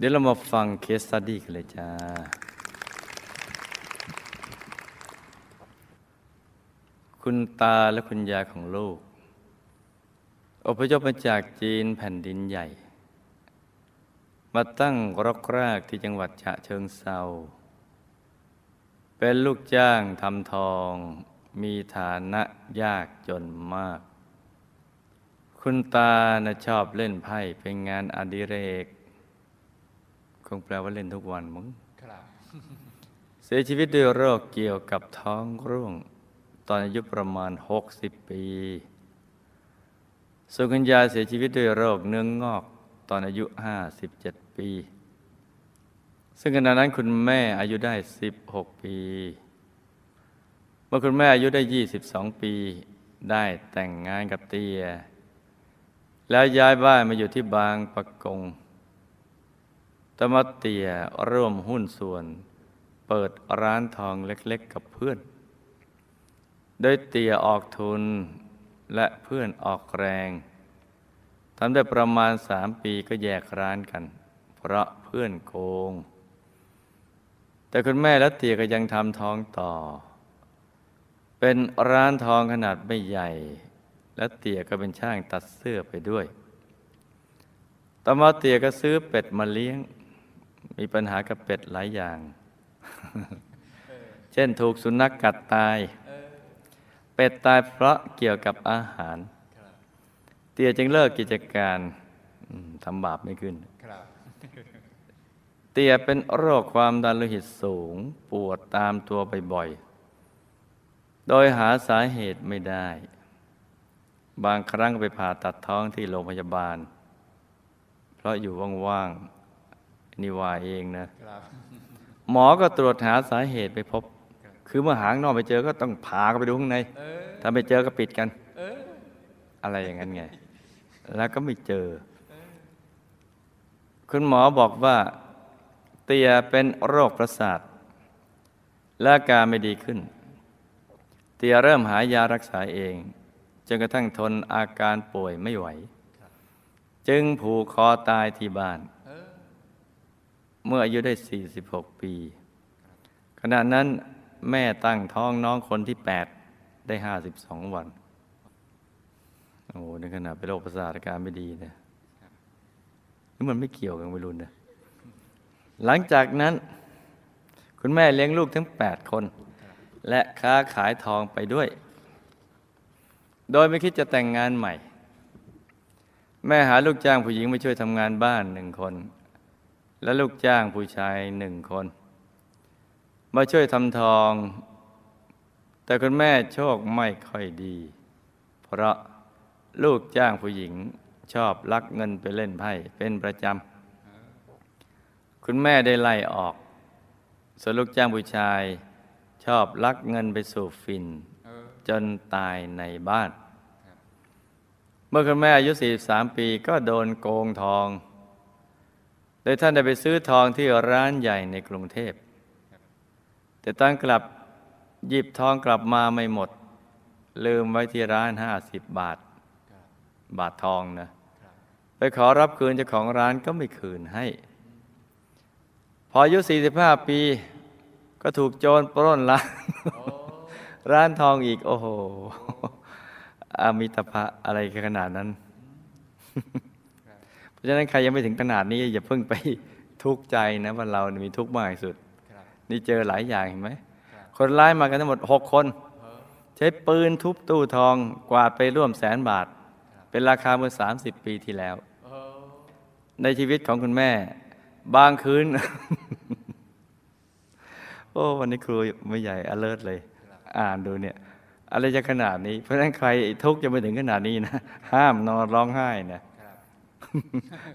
เดี๋ยวเรามาฟัง case study กันเลยจ้า คุณตาและคุณยายของลูก อพยพมาจากจีนแผ่นดินใหญ่ มาตั้งรกรากที่จังหวัดฉะเชิงเทราเป็นลูกจ้างทำทอง มีฐานะยากจนมาก คุณตานะชอบเล่นไพ่เป็นงานอดิเรก คงแปลว่าเล่นทุกวันมึงครับเสียชีวิตด้วยโรคเกี่ยวกับท้องร่วง ตอนอายุประมาณ 60 ปีส่วนคุณยายเสียชีวิตด้วยโรคเนื้องงอกตอนอายุ 57 ปี ซึ่งขณะนั้นคุณแม่อายุได้ 16 ปี เมื่อคุณแม่อายุได้ 22 ปี ได้แต่งงานกับเตีย แล้วย้ายบ้านมาอยู่ที่บางปะกง ตมาเตียร่วมหุ้นส่วน เปิดร้านทองเล็กๆกับเพื่อน โดยเตียออกทุนและเพื่อนออกแรงทำได้ประมาณสามปีก็แยกร้านกัน เพราะเพื่อนโกง แต่คุณแม่และเตียก็ยังทำทองต่อ เป็นร้านทองขนาดไม่ใหญ่ และเตียก็เป็นช่างตัดเสื้อไปด้วยต่อมาเตียก็ซื้อเป็ดมาเลี้ยง มีปัญหากับเป็ดหลายอย่าง เช่นถูกสุนัขกกัดตาย เป็ดตายเพราะเกี่ยวกับอาหารครับเตียจึงเลิกกิจการอืมทำบาปไม่ขึ้นครับเตียเป็นโรคความดันโลหิตสูง ปวดตามตัวบ่อยๆ โดยหาสาเหตุไม่ได้ บางครั้งก็ไปผ่าตัดท้องที่โรงพยาบาล เพราะอยู่ว่างๆ นี่ว่าเองนะครับหมอก็ตรวจหาสาเหตุไปพบ คือเมื่อหางนอกไปเจอก็ต้องผ่าเข้าไปดูข้างในเออถ้าไม่เจอก็ปิดกันเอออะไรอย่างนั้นไง แล้วก็ไม่เจอ คุณหมอบอกว่า เตียเป็นโรคประสาท และอาการไม่ดีขึ้น เตียเริ่มหายารักษาเอง จนกระทั่งทนอาการป่วยไม่ไหว จึงผูกคอตายที่บ้าน เมื่ออายุได้ 46 ปี ขณะนั้นแม่ตั้งท้องน้องคนที่ 8 ได้ 52 วัน โอ้โหในขณะเป็นโรคประสาทอาการไม่ดีนะนี่มันไม่เกี่ยวกันไม่รู้นะหลังจากนั้น คุณแม่เลี้ยงลูกทั้ง 8 คน และค้าขายทองไปด้วย โดยไม่คิดจะแต่งงานใหม่ แม่หาลูกจ้างผู้หญิงมาช่วยทำงานบ้านหนึ่งคน และลูกจ้างผู้ชายหนึ่งคน มาช่วยทำทอง แต่คุณแม่โชคไม่ค่อยดี เพราะลูกจ้างผู้หญิงชอบลักเงินไปเล่นไพ่เป็นประจำ คุณแม่ได้ไล่ออก ส่วนลูกจ้างผู้ชายชอบลักเงินไปสู่ฟินจนตายในบ้าน เมื่อคุณแม่อายุ 43 ปีก็โดนโกงทอง ยท่านได้ไปซื้อทองที่ร้านใหญ่ในกรุงเทพ แต่ตอนกลับหยิบทองกลับมาไม่หมด ลืมไว้ที่ร้าน50บาทครับบาททองนะ ไปขอรับคืนเจ้าของร้านก็ไม่คืนให้ พออายุ 45 ปี ก็ถูกโจรปล้นร้านร้านทองอีก โอ้โห อมิตภะอะไรขนาดนั้น เพราะฉะนั้นใครยังไม่ถึงขนาดนี้อย่าเพิ่งไปทุกข์ใจนะว่าเราเนี่ยมีทุกข์มากที่สุดครับนี่เจอหลายอย่างเห็นไหมครับคนร้ายมากันทั้งหมด6คนเออใช้ปืนทุบตู้ทองกวาดไปร่วมแสนบาทครับเป็นราคาเมื่อ30ปีที่แล้วเออในชีวิตของคุณแม่ บางคืน โอ้วันนี้ครูไม่ใหญ่ alert เลย อ่านดูเนี่ยอะไรจะขนาดนี้ เพราะฉะนั้นใครทุกข์จะไปถึงขนาดนี้นะ ห้ามนอนร้องไห้นะครับ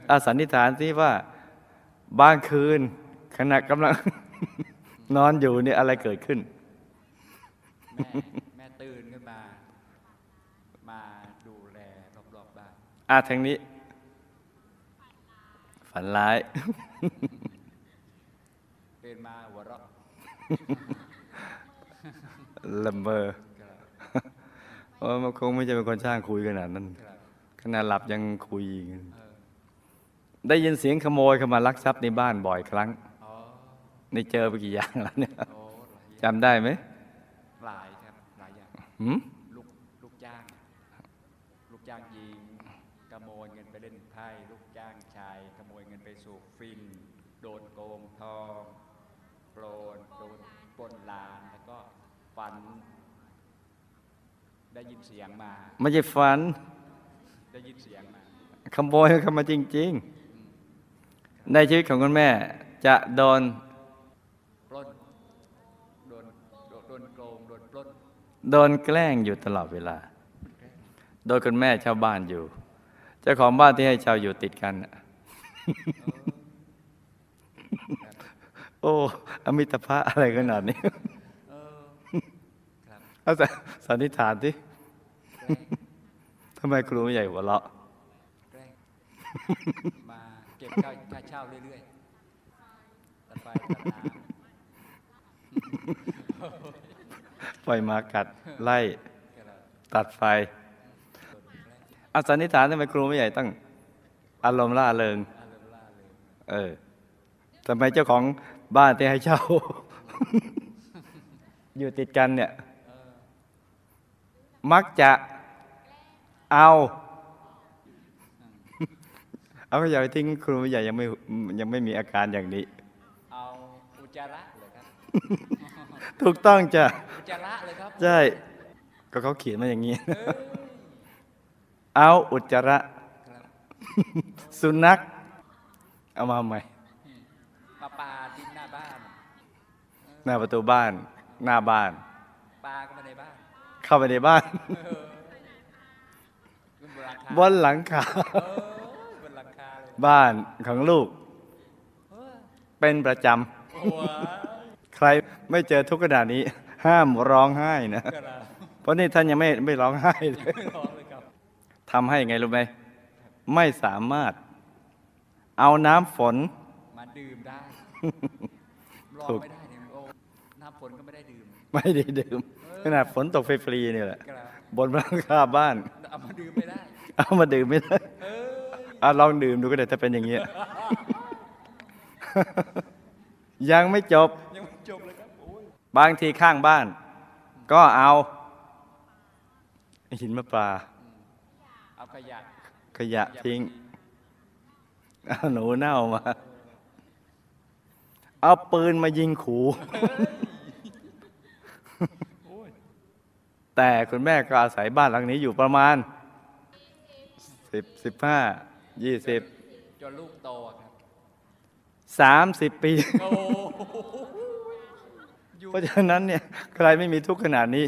อาสันนิษฐานสิว่าบางคืน ขณะกำลัง นอนอยู่เนี่ยอะไรเกิดขึ้น แม่แม่ตื่นขึ้นมา มาดูแลรอบๆบ้านอาทางนี้ ฝันร้ายตื่นมาหัวเราะลำเบอร์ครับเพราะมันคงไม่ใช่เป็นคนช่างคุยขนาดนั้นครับ ขนาดหลับยังคุยเออได้ยินเสียงขโมยเข้ามาลักทรัพย์ในบ้านบ่อยครั้งอ๋อนี่เจอไปกี่อย่างแล้วเนี่ยโอ้หลายอย่างจำได้ไหมหลายครับหลายอย่างหืมลูกลูกจ้าง ลูกจ้างหญิงขโมยเงินไปเล่นไพ่ลูกจ้างชายขโมยเงินไปสูบฟินโดนโกงทองโปรนโดนปล้นลานแล้วก็ฝัน ได้ยินเสียงมา ไม่ใช่ฝัน ได้ยินเสียงมาขโมยเข้ามาจริง ๆ ในชีวิตของคุณแม่ จะโดนปล้นโดนโดนโดนโกงโดนปล้นโดนแกล้งอยู่ตลอดเวลา โดยคุณแม่เช่าบ้านอยู่เจ้าของบ้านที่ให้เช่าอยู่ติดกันน่ะโอ้อมิตรภะอะไรขนาดนี้เออครับเอาสันสันนิษฐานที่แกล้งทำไมครูไม่ใหญ่หัวเราะแกล้งมาเก็บค่าค่าเช่าเรื่อยๆตัดไฟตัดน้ำปล่อยหมากัดไล่ก็แล้วตัดไฟโดนแกล้งเอาสันนิษฐานทำไมครูไม่ใหญ่ต้องอารมณ์ล่าเริงอารมณ์ล่าเลยเออทำไมเจ้าของบ้านที่ให้เช่า อยู่ติดกันเนี่ย มักจะ เอา เอาก็อย่าไปทิ้งครูใหญ่ยังไม่ยังไม่มีอาการอย่างนี้ เอาอุจจาระเลยครับ ถูกต้องจ้ะ อุจจาระเลยครับ ใช่ ก็เขาเขียนมาอย่างนี้ เอ้ยเอาอุจจาระครับสุนัข เอามาใหม่มาปลาทิ้งหน้าบ้าน หน้าประตูบ้าน หน้าบ้าน ปลาก็มาในบ้าน เข้าไปในบ้านเออขึ้น บนหลังคาบนหลังคาเออบนหลังคาเลยบ้านของลูกเออเป็นประจโอ้โหำใครไม่เจอทุกขนาดนี้ ห้ามร้องไห้นะก็แล้วเพราะนี่ท่านยังไม่ไม่ร้องไห้เลยไม่ร้องเลยครับทำให้ไงรู้ไหมไม่สามารถ เอาน้ำฝน มาดื่มได้รอถูกไม่ได้เนี่ยโอ้น้ำฝนก็ไม่ได้ดื่ม ไม่ได้ดื่มขนาดฝนตกฟรีๆนี่แหละก็แล้วบนหลังคาบ้านเอามาดื่มไม่ได้ เอามาดื่มไม่ได้เอ้ยอะลองดื่มดูก็ได้ถ้าเป็นอย่างเงี้ยยังไม่จบ ยังไม่จบเลยครับโอ้ยบางทีข้างบ้าน ก็เอาหินมะปลาเอาขยะ ขยะทิ้ง เอาหนูเน่ามา เอาปืนมายิงขู่โอ้ยแต่คุณแม่ก็อาศัยบ้านหลังนี้อยู่ประมาณ สิบสิบห้ายี่สิบจนลูกโตอะครับสามสิบปี โอ้อยู่เพราะฉะนั้นเนี่ยใครไม่มีทุกข์ขนาดนี้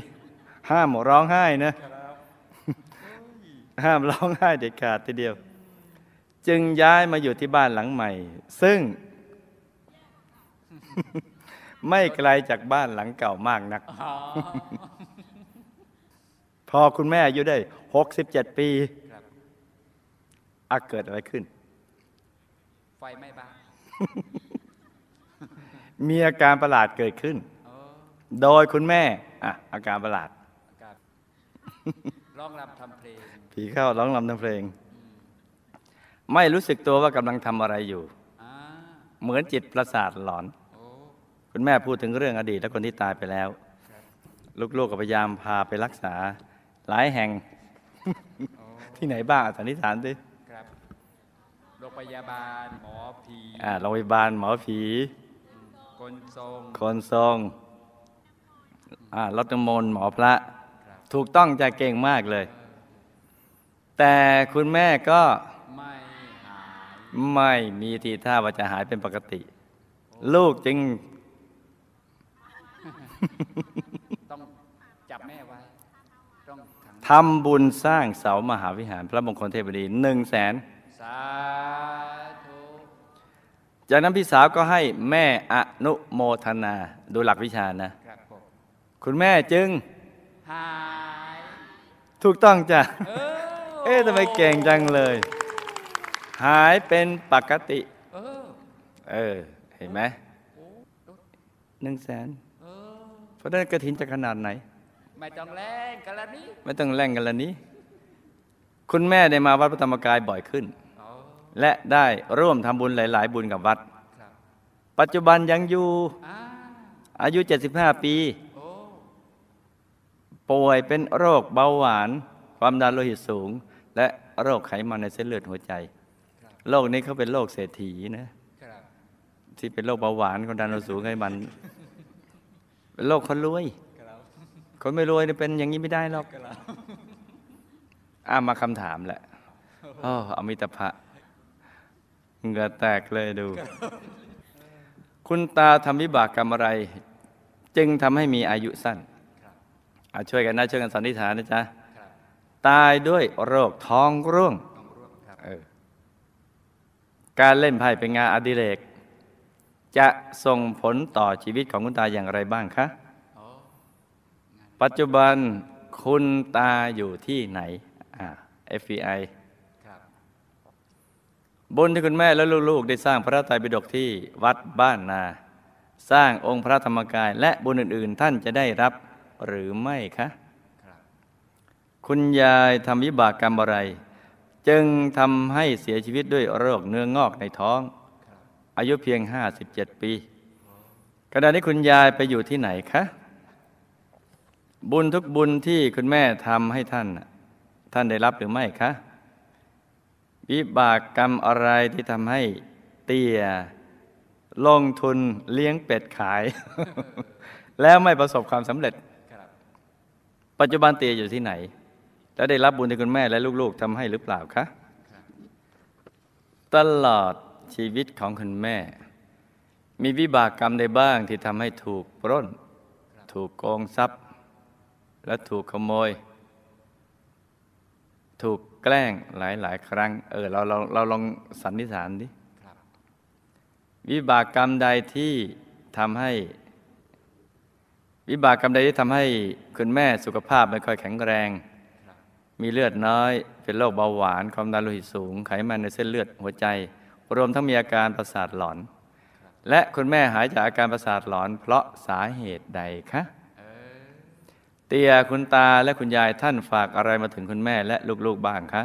ห้ามร้องไห้นะ ครับห้ามร้องไห้เด็ดขาดทีเดียว จึงย้ายมาอยู่ที่บ้านหลังใหม่ ซึ่ง ไม่ไกลจากบ้านหลังเก่ามากนัก อ๋อ พอคุณแม่อายุได้ 67 ปีครับ อาเกิดอะไรขึ้น ไฟไหม้บ้านมีอาการประหลาดเกิดขึ้นเออโดยคุณแม่อะอาการประหลาดอากาศร้องรำทำเพลง ผีเข้าร้องรำทำเพลง ไม่รู้สึกตัวว่ากำลังทำอะไรอยู่อ่าเหมือนจิตประสาทหลอนโอ้คุณแม่พูดถึงเรื่องอดีตและคนที่ตายไปแล้วครับลูกๆก็พยายามพาไปรักษาหลายแห่งโอ้ที่ไหนบ้างอะสันนิษฐานสิครับโรง พยาบาลหมอผีอ่าโรงพยาบาลหมอผีคนทรงคนทรงอ่ารถน้ำมนต์หมอพระครับถูกต้องจะเก่งมากเลย แต่คุณแม่ก็ไม่หายไม่มีทีท่าว่าจะหายเป็นปกติ ลูกจึง ต้องจับแม่ไว้ต้องขังทำบุญสร้างเสามหาวิหาร พระมงคลเทพดีหนึ่งแสนสาธุ จากนั้นพี่สาวก็ให้แม่อนุโมทนา ดูหลักวิชานะครับผมคุณแม่จึง หาย ถูกต้องจ้ะเออเอ๊ะทำไมเก่งจังเลย หายเป็นปกติ เออเออเห็นไหมโอ้โอ้หนึ่งแสนเออเพราะฉะนั้นกระถินจะขนาดไหน ไม่ต้องแรงกันละนี่ไม่ต้องแล่งกันละนี้ คุณแม่ได้มาวัดพระธรรมกายบ่อยขึ้นอ๋อ และได้ร่วมทำบุญหลาย ๆ บุญกับวัดครับปัจจุบันยังอยู่อ่าอายุ 75 ปีโอ้ป่วยเป็นโรคเบาหวาน ความดันโลหิตสูง และโรคไขมันในเส้นเลือดหัวใจครับโรคนี้เขาเป็นโรคเศรษฐีนะครับที่เป็นโรคเบาหวานความดันโลหิตสูงไขมัน เป็นโรคคนรวยครับคนไม่รวยนี่เป็นอย่างนี้ไม่ได้หรอกครับอ่ามาคำถามแหละโอ้อมิตรภะ เหงื่อแตกเลยดู คุณตาทำวิบากกรรมอะไร จึงทำให้มีอายุสั้นเอาช่วยกันนะช่วยกันสันนิษฐานนะจ๊ะตายด้วยโรคท้องร่วงการเล่นไพ่เป็นงานอดิเรก จะส่งผลต่อชีวิตของคุณตาอย่างไรบ้างคะ ปัจจุบันคุณตาอยู่ที่ไหน อ่า FBI บุญที่คุณแม่และลูกๆ ได้สร้างพระไตรปิฎกที่วัดบ้านนา สร้างองค์พระธรรมกาย และบุญอื่น ๆ ท่านจะได้รับหรือไม่คะคุณยายทำวิบากกรรมอะไร จึงทำให้เสียชีวิตด้วยโรคเนื้องอกในท้อง อายุเพียง 57 ปีขณะนี้คุณยายไปอยู่ที่ไหนคะ บุญทุกบุญที่คุณแม่ทำให้ท่าน ท่านได้รับหรือไม่คะ วิบากกรรมอะไรที่ทำให้เตี้ย ลงทุนเลี้ยงเป็ดขาย แล้วไม่ประสบความสำเร็จครับปัจจุบันเตียอยู่ที่ไหน แล้วได้รับบุญที่คุณแม่และลูกๆทำให้หรือเปล่าคะครับตลอดชีวิตของคุณแม่ มีวิบากกรรมใดบ้างที่ทำให้ถูกปล้น ถูกโกงทรัพย์ และถูกขโมย ถูก แกล้งหลายๆครั้ง เออเราเราเราลองสันนิษฐานดิครับวิบากกรรมใดที่ทำให้ วิบากกรรมใดที่ทำให้คุณแม่สุขภาพไม่ค่อยแข็งแรงครับมีเลือดน้อย เป็นโรคเบาหวานความดันโลหิตสูง ไขมันในเส้นเลือดหัวใจ รวมทั้งมีอาการประสาทหลอน และคุณแม่หายจากอาการประสาทหลอน เพราะสาเหตุใดคะเออ เตียคุณตาและคุณยายท่านฝากอะไรมาถึงคุณแม่และลูกๆบ้างคะ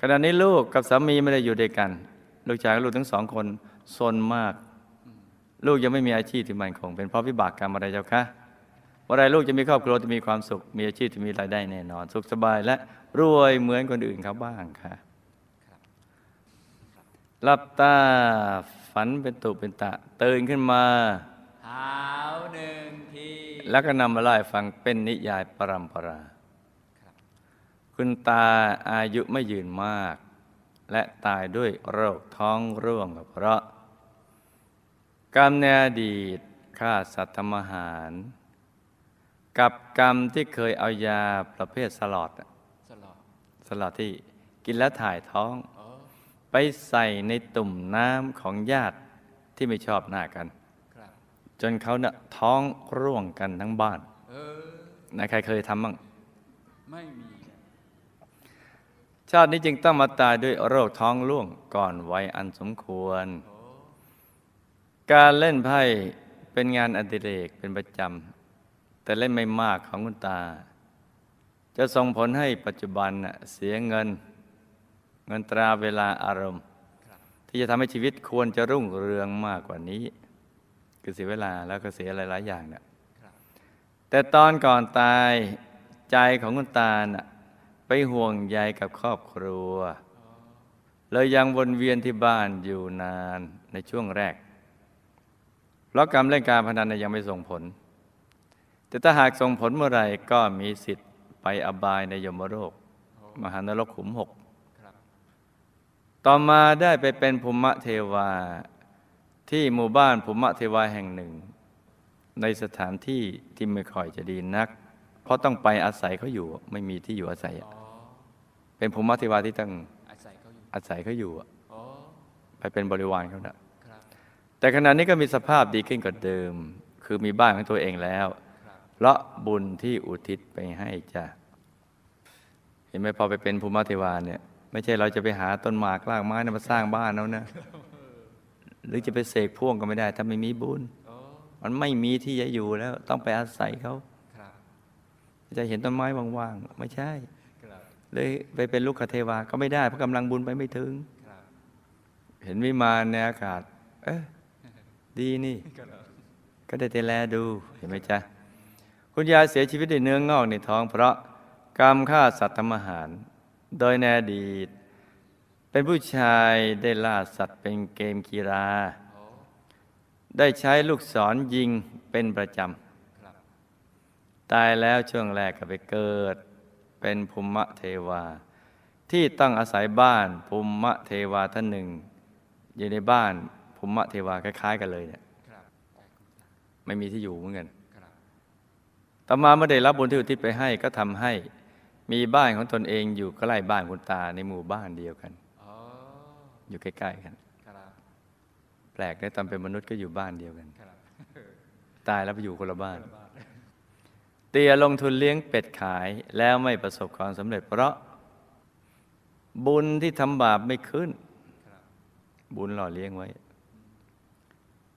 ขณะนี้ลูกกับสามีไม่ได้อยู่ด้วยกัน ลูกชายกับลูกทั้งสองคนซนมาก ลูกยังไม่มีอาชีพที่มั่นคง เป็นเพราะวิบากกรรมอะไรเจ้าคะวันใดลูกจะมีครอบครัวที่มีความสุข มีอาชีพที่มีรายได้แน่นอน สุขสบายและรวยเหมือนคนอื่นเขาบ้างค่ะหลับตาฝันเป็นตุเป็นตะตื่นขึ้นมา หาวหนึ่งทีแล้วก็นำมาเล่าให้ฟังเป็นนิยายปรัมปราครับคุณตาอายุไม่ยืนมาก และตายด้วยโรคท้องร่วงเพราะ กรรมในอดีตฆ่าสัตว์ทำอาหาร กับกรรมที่เคยเอายาประเภทสลอดอะสลอดสลอดที่กินแล้วถ่ายท้องโอ้ไปใส่ในตุ่มน้ำของญาติที่ไม่ชอบหน้ากันครับจ นเขาเนะ่ะท้องร่วงกันทั้งบ้านเออนะใครเคยทำบ้างไม่มีอะชาตินี้จึงต้องมาตายด้วยโรคท้องร่วงก่อนวัยอันสมควรโอ้การเล่นไพ่เป็นงานอดิเรกเป็นประจำแต่เล่นไม่มากของคุณตา จะส่งผลให้ปัจจุบันน่ะเสียเงิน เงินตราเวลาอารมณ์ครับที่จะทำให้ชีวิตควรจะรุ่งเรืองมากกว่านี้ คือเสียเวลาแล้วก็เสียหลาย ๆ อย่างเนี่ยครับแต่ตอนก่อนตายใจของคุณตาน่ะไปห่วงใยกับครอบครัวเลยยังวนเวียนที่บ้านอยู่นานในช่วงแรก เพราะกรรมเล่นการพนันน่ะยังไม่ส่งผล แต่ถ้าหากส่งผลเมื่อไหร่ก็มีสิทธิ์ไปอบายในยมโลกโอ้มหานรกขุมหกครับต่อมาได้ไปเป็นภูมิเทวา ที่หมู่บ้านภูมิเทวาแห่งหนึ่ง ในสถานที่ที่ไม่ค่อยจะดีนัก เพราะต้องไปอาศัยเขาอยู่ไม่มีที่อยู่อาศัยอะอ๋อเป็นภูมิเทวาที่ต้องอาศัยเขาอยู่อาศัยเขาอยู่อะโอ้ไปเป็นบริวารเขานะครับแต่ขณะนี้ก็มีสภาพดีขึ้นกว่าเดิม คือมีบ้านของตัวเองแล้วครับเพราะบุญที่อุทิศไปให้จ้ะเห็นไหมพอไปเป็นภูมิเทวาเนี่ย ไม่ใช่เราจะไปหาต้นหมากรากไม้นะมาสร้างบ้านแล้วนะ หรือจะไปเสกพ่วงก็ไม่ได้ ถ้าไม่มีบุญโอ้มันไม่มีที่จะอยู่แล้ว ต้องไปอาศัยเขาครับจะเห็นต้นไม้ว่างๆไม่ใช่ครับเลยไปเป็นลูกคเทวาก็ไม่ได้เพราะกำลังบุญไปไม่ถึงครับเห็นวิมานในอากาศ เอ๊ะดีนี่ ก็ได้แต่แลดูเห็นไหมจ๊ะคุณยายเสียชีวิตด้วยเนื้องอกในท้อง เพราะกรรมฆ่าสัตว์ทำอาหาร โดยในอดีต เป็นผู้ชายได้ล่าสัตว์เป็นเกมกีฬาโอ้ได้ใช้ลูกศรยิงเป็นประจครับำตายแล้วช่วงแรกก็ไปเกิด เป็นภูมิเทวา ที่ต้องอาศัยบ้านภูมิเทวาท่านหนึ่ง อยู่ในบ้านภูมิเทวาคล้ายๆ กันเลยเนี่ยครับไม่มีที่อยู่เหมือนกันครับต่อมาเมื่อได้รับบุญที่อุทิศไปให้ก็ทำให้มีบ้านของตนเองอยู่ใกล้บ้านคุณตาในหมู่บ้านเดียวกัน อ๋ออยู่ใกล้ๆกันครับแปลกได้ตอนเป็นมนุษย์ก็อยู่บ้านเดียวกันครับตายแล้วไปอยู่คนละบ้านระบาดเตียลงทุนเลี้ยงเป็ดขายแล้วไม่ประสบความสำเร็จ เพราะ บุญที่ทำบาปไม่ขึ้นครับบุญหล่อเลี้ยงไว้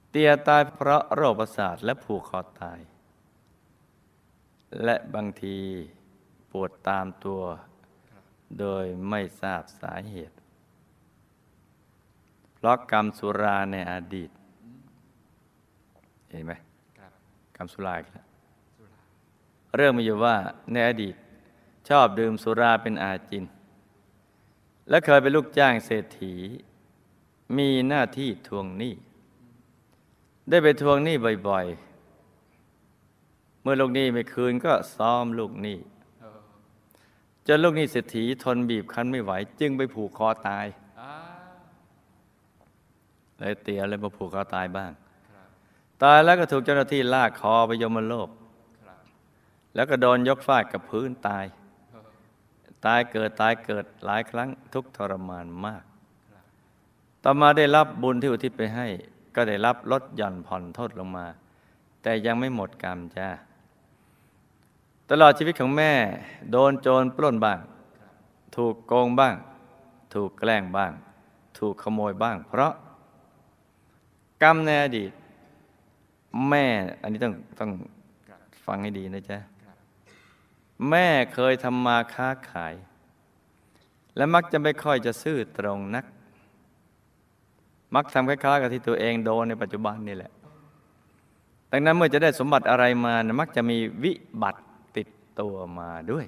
เตียตายเพราะโรคประสาทและผูกคอตาย และบางทีปวดตามตัว โดยไม่ทราบสาเหตุเพ ราะกรรมสุราในอดีต เห็นไหมครับกรรมสุราอีกแล้วสุราเรื่องมีอยู่ว่าในอดีตชอบดื่มสุราเป็นอาจิน และเคยเป็นลูกจ้างเศรษฐี มีหน้าที่ทวงหนี้ ได้ไปทวงหนี้บ่อยๆ เมื่อลูกหนี้ไม่คืนก็ซ้อมลูกหนี้เออจนลูกหนี้เศรษฐีทนบีบคั้นไม่ไหว จึงไปผูกคอตายอ่า เลยเตียเลยมาผูกคอตายบ้างครับตายแล้วก็ถูกเจ้าหน้าที่ลากคอไปยมโลกครับแล้วก็โดนยกฟาดกับพื้นตายเออตายเกิดตายเกิดหลายครั้งทุกข์ทรมานมากครับต่อมาได้รับบุญที่อุทิศไปให้ ก็ได้รับลดหย่อนผ่อนโทษลงมา แต่ยังไม่หมดกรรมจ้าตลอดชีวิตของแม่ โดนโจรปล้นบ้าง ถูกโกงบ้าง ถูกแกล้งบ้าง ถูกขโมยบ้าง เพราะ กรรมในอดีต แม่ อันนี้ต้องต้องฟังให้ดีนะจ๊ะ แม่เคยทำมาค้าขาย และมักจะไม่ค่อยจะซื่อตรงนัก มักทำคล้ายๆกับที่ตัวเองโดนในปัจจุบันนี่แหละดังนั้นเมื่อจะได้สมบัติอะไรมานะมักจะมีวิบัติติดตัวมาด้วย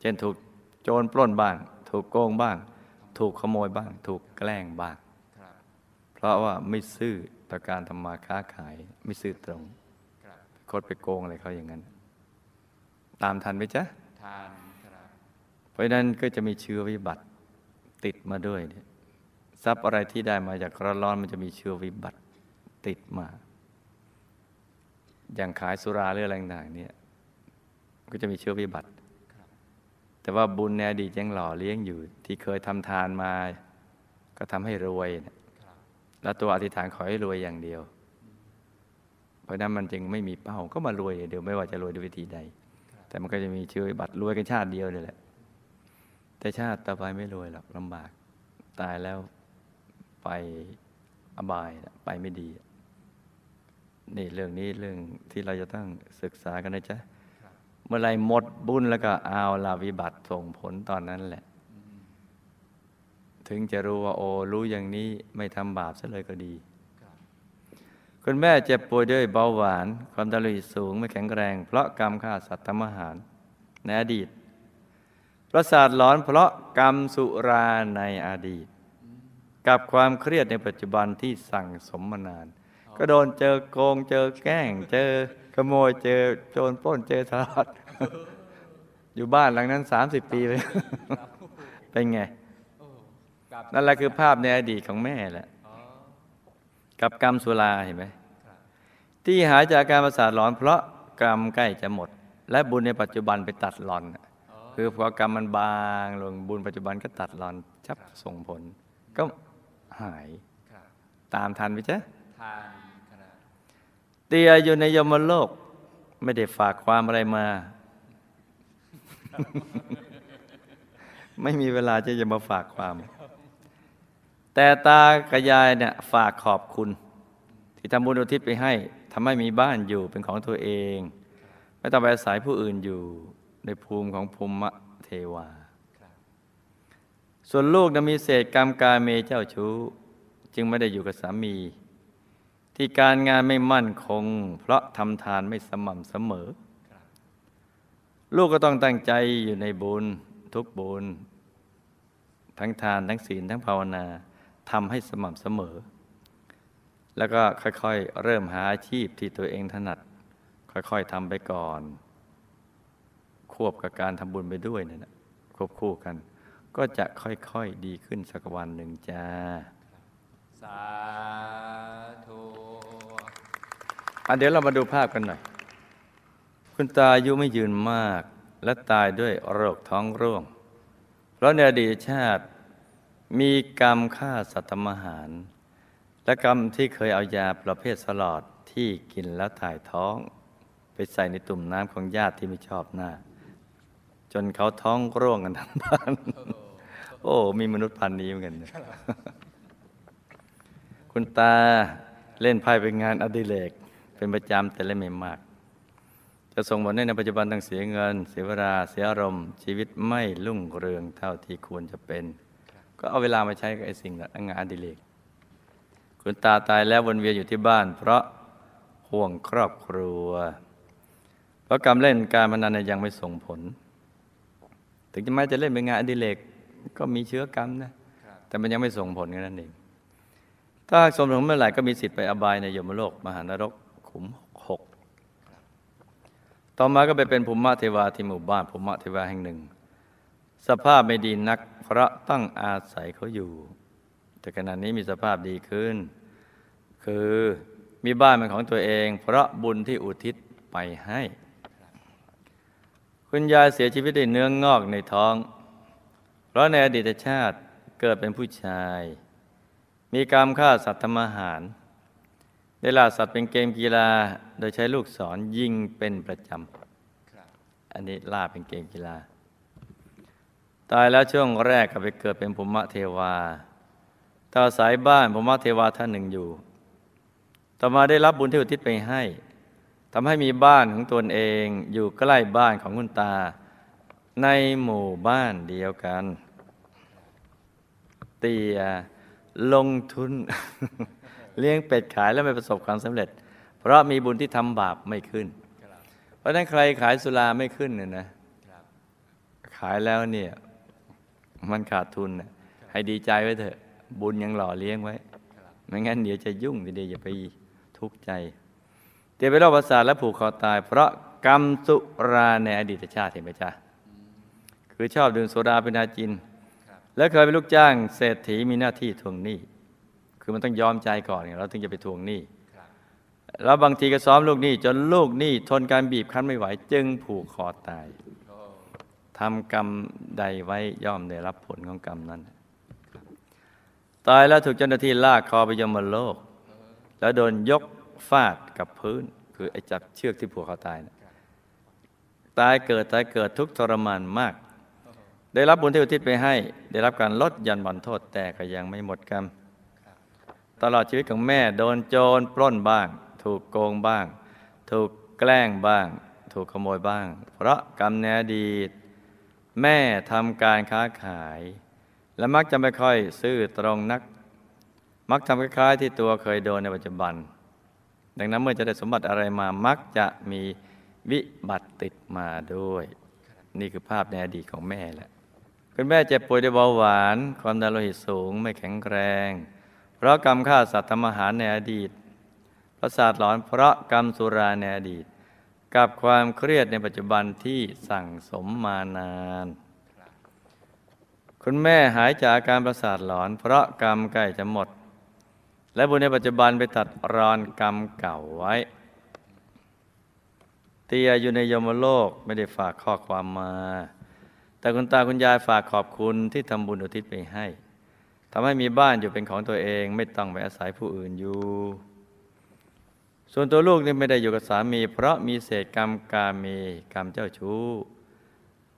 เช่นถูกโจรปล้นบ้าง ถูกโกงบ้าง ถูกขโมยบ้าง ถูกแกล้งบ้าง เพราะว่าไม่ซื่อต่อการทำมาค้าขาย ไม่ซื่อตรงครับโคดไปโกงอะไรเขาอย่างนั้น ตามทันไหมจ๊ะทานครับเพราะฉะนั้นก็จะมีเชื้อวิบัติติดมาด้วยเนี่ยทรัพย์อะไรที่ได้มาจากร้อนร้อนๆมันจะมีเชื้อวิบัติติดมา อย่างขายสุราหรืออะไรต่างๆเนี่ยก็จะมีเชื้อวิบัติครับแต่ว่าบุญในอดีตยังหล่อเลี้ยงอยู่ ที่เคยทำทานมา ก็ทำให้รวยเนี่ยครับ แล้วตัวอธิษฐานขอให้รวยอย่างเดียว เพราะนั้นมันจึงไม่มีเป้าก็มารวยเดียวไม่ว่าจะรวยด้วยวิธีใด แต่มันก็จะมีเชื้อบัติรวยกันชาติเดียวนี่แหละ แต่ชาติต่อไปไม่รวยหรอกลำบาก ตายแล้วไปอบายไปไม่ดี นี่เรื่องนี้เรื่องที่เราจะต้องศึกษากันนะจ๊ะเมื่อไรหมดบุญแล้วก็เอาลาวิบัติส่งผลตอนนั้นแหละ ถึงจะรู้ว่าโอ้รู้อย่างนี้ไม่ทำบาปซะเลยก็ดีครับคุณแม่เจ็บป่วยด้วยเบาหวาน ความดันโลหิตสูงไม่แข็งแรง เพราะกรรมฆ่าสัตว์ทำอาหารในอดีต ประสาทหลอนเพราะกรรมสุราในอดีต กับความเครียดในปัจจุบันที่สั่งสมมานาน ก็โดนเจอโกงเจอแกล้ง เจอขโมยเจอโจรปล้นเจอทารอดอยู่บ้านหลังนั้น 30 ปีเลย เป็นไงโอ้ครับ นั่นแหละคือภาพในอดีตของแม่แหละอ๋อกับกรรมสุราเห็นไหมครับที่หายจากการประสาทหลอน เพราะกรรมใกล้จะหมด และบุญในปัจจุบันไปตัดหลอนน่ะอ๋อคือพอกรรมมันบางลงบุญปัจจุบันก็ตัดหลอนชับส่งผล ก็หายครับตามทันไปจ้ะทานครับเตียอยู่ในยมโลก ไม่ได้ฝากความอะไรมา ไม่มีเวลาที่จะมาฝากความ แต่ตากับยายเนี่ยฝากขอบคุณ ที่ทำบุญอุทิศไปให้ทำให้มีบ้านอยู่เป็นของตัวเอง ไม่ต้องไปอาศัยผู้อื่นอยู่ในภูมิของภูมิเทวา ส่วนลูกนะมีเศษกรรมกาเมเจ้าชู้ จึงไม่ได้อยู่กับสามี ที่การงานไม่มั่นคง เพราะทำทานไม่สม่ำเสมอ ลูกก็ต้องตั้งใจอยู่ในบุญทุกบุญทั้งทานทั้งศีลทั้งภาวนา ทำให้สม่ำเสมอ แล้วก็ค่อยๆ เริ่มหาอาชีพที่ตัวเองถนัด ค่อยๆทำไปก่อน ควบกับการทำบุญไปด้วยเนี่ยนะควบคู่กัน ก็จะค่อยๆดีขึ้นสักวันหนึ่งจ้า สาธุอะเดี๋ยวเรามาดูภาพกันหน่อย คุณตาอายุไม่ยืนมาก และตายด้วยโรคท้องร่วง เพราะในอดีตชาติ มีกรรมฆ่าสัตว์ทำอาหาร และกรรมที่เคยเอายาประเภทสลอดที่กินแล้วถ่ายท้อง ไปใส่ในตุ่มน้ำของญาติที่ไม่ชอบหน้า จนเขาท้องร่วงกันทั้งบ้าน โอ้ มีมนุษย์พันธุ์นี้เหมือนกันนะคุณตาเล่นไพ่เป็นงานอดิเรกเป็นประจำแต่เล่นไม่มาก จะส่งผลให้ในปัจจุบันต้องเสียเงิน เสียเวลาเสียอารมณ์ ชีวิตไม่รุ่งเรืองเท่าที่ควรจะเป็น ก็เอาเวลามาใช้กับไอ้สิ่งนั้นงานอดิเรกคุณตาตายแล้ววนเวียนอยู่ที่บ้าน เพราะห่วงครอบครัว เพราะกรรมเล่นการพนันเนยังไม่ส่งผล ถึงจะไม่จะเล่นเป็นงานอดิเรกก็มีเชื้อกรรมนะแต่มันยังไม่ส่งผลแค่นั้นเองถ้าสมผลเมื่อไหร่ก็มีสิทธิ์ไปอบายในยมโลก มหานรกขุมหกต่อมาก็ไปเป็นภูมิเทวาที่หมู่บ้านภูมิเทวาแห่งหนึ่ง สภาพไม่ดีนัก เพราะต้องอาศัยเขาอยู่ แต่ขณะนี้มีสภาพดีขึ้น คือมีบ้านเป็นของตัวเอง เพราะบุญที่อุทิศไปให้ คุณยายเสียชีวิตด้วยเนื้องงอกในท้อง เพราะในอดีตชาติเกิดเป็นผู้ชาย มีกรรมฆ่าสัตว์ทำอาหาร ได้ล่าสัตว์เป็นเกมกีฬา โดยใช้ลูกศรยิงเป็นประจำอันนี้ล่าเป็นเกมกีฬา ตายแล้วช่วงแรกก็ไปเกิดเป็นภูมิเทวาต่อสายบ้านภูมิเทวาท่านหนึ่งอยู่ ต่อมาได้รับบุญที่อุทิศไปให้ทำให้มีบ้านของตนเองอยู่ใกล้บ้านของคุณตา ในหมู่บ้านเดียวกัน เตียลงทุน เลี้ยงเป็ดขายแล้วไม่ประสบความสำเร็จ เพราะมีบุญที่ทำบาปไม่ขึ้น เพราะนั้นใครขายสุราไม่ขึ้นเนี่ยนะขายแล้วเนี่ย มันขาดทุนน่ะให้ดีใจไว้เถอะ บุญยังหล่อเลี้ยงไว้ครับไม่งั้นเดี๋ยวจะยุ่งทีเดียวอย่าไปทุกข์ใจเตียไปโรคประสาทและผูกคอตาย เพราะกรรมสุราในอดีตชาติเห็นไหมจ๊ะคือชอบดื่มโซดาเป็นอาจินครับแล้วเคยเป็นลูกจ้างเศรษฐีมีหน้าที่ทวงหนี้ คือมันต้องยอมใจก่อนไงเราถึงจะไปทวงหนี้ครับแล้วบางทีก็ซ้อมลูกหนี้จนลูกหนี้ทนการบีบคั้นไม่ไหว จึงผูกคอตายโอ้ ทำกรรมใดไว้ย่อมได้รับผลของกรรมนั้น ตายแล้วถูกเจ้าหน้าที่ลากคอไปยมโลก แล้วโดนยกฟาดกับพื้น คือไอ้จับเชือกที่ผูกเขาตายนะตายเกิดตายเกิดทุกทรมานมาก ได้รับบุญที่อุทิศไปให้ ได้รับการลดย่อนบันโทษแต่ก็ยังไม่หมดกรรม ตลอดชีวิตของแม่โดนโจรปล้นบ้าง ถูกโกงบ้าง ถูกแกล้งบ้าง ถูกขโมยบ้าง เพราะกรรมในอดีต แม่ทำการค้าขาย และมักจะไม่ค่อยซื่อตรงนัก มักทำคล้ายๆที่ตัวเคยโดนในปัจจุบัน ดังนั้นเมื่อจะได้สมบัติอะไรมามักจะมีวิบัติติดมาด้วย นี่คือภาพในอดีตของแม่แหละคุณแม่เจ็บป่วยด้วยเบาหวาน ความดันโลหิตสูงไม่แข็งแรง เพราะกรรมฆ่าสัตว์ทำอาหารในอดีตประสาทหลอนเพราะกรรมสุราในอดีต กับความเครียดในปัจจุบันที่สั่งสมมานาน คุณแม่หายจากอาการประสาทหลอน เพราะกรรมใกล้จะหมด และบุญในปัจจุบันไปตัดรอนกรรมเก่าไว้ เตียอยู่ในยมโลกไม่ได้ฝากข้อความมา แต่คุณตาคุณยายฝากขอบคุณที่ทำบุญอุทิศไปให้ทำให้มีบ้านอยู่เป็นของตัวเองไม่ต้องไปอาศัยผู้อื่นอยู่ ส่วนตัวลูกนี่ไม่ได้อยู่กับสามี เพราะมีเศษกรรมกาเมกรรมเจ้าชู้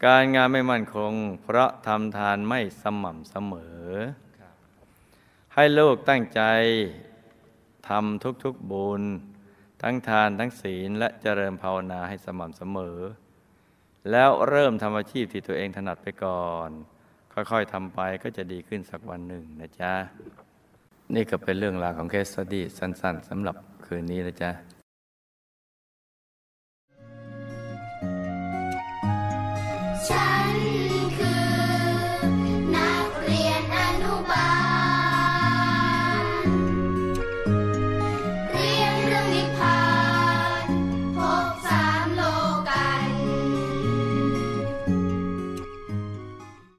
การงานไม่มั่นคง เพราะทำทานไม่สม่ำเสมอ ให้ลูกตั้งใจทำทุกๆบุญ ทั้งทานทั้งศีลและเจริญภาวนาให้สม่ำเสมอ แล้วเริ่มทำอาชีพที่ตัวเองถนัดไปก่อน ค่อยๆทำไปก็จะดีขึ้นสักวันหนึ่งนะจ๊ะ นี่ก็เป็นเรื่องราวของเคสสตี้สั้น ๆสำหรับคืนนี้นะจ๊ะ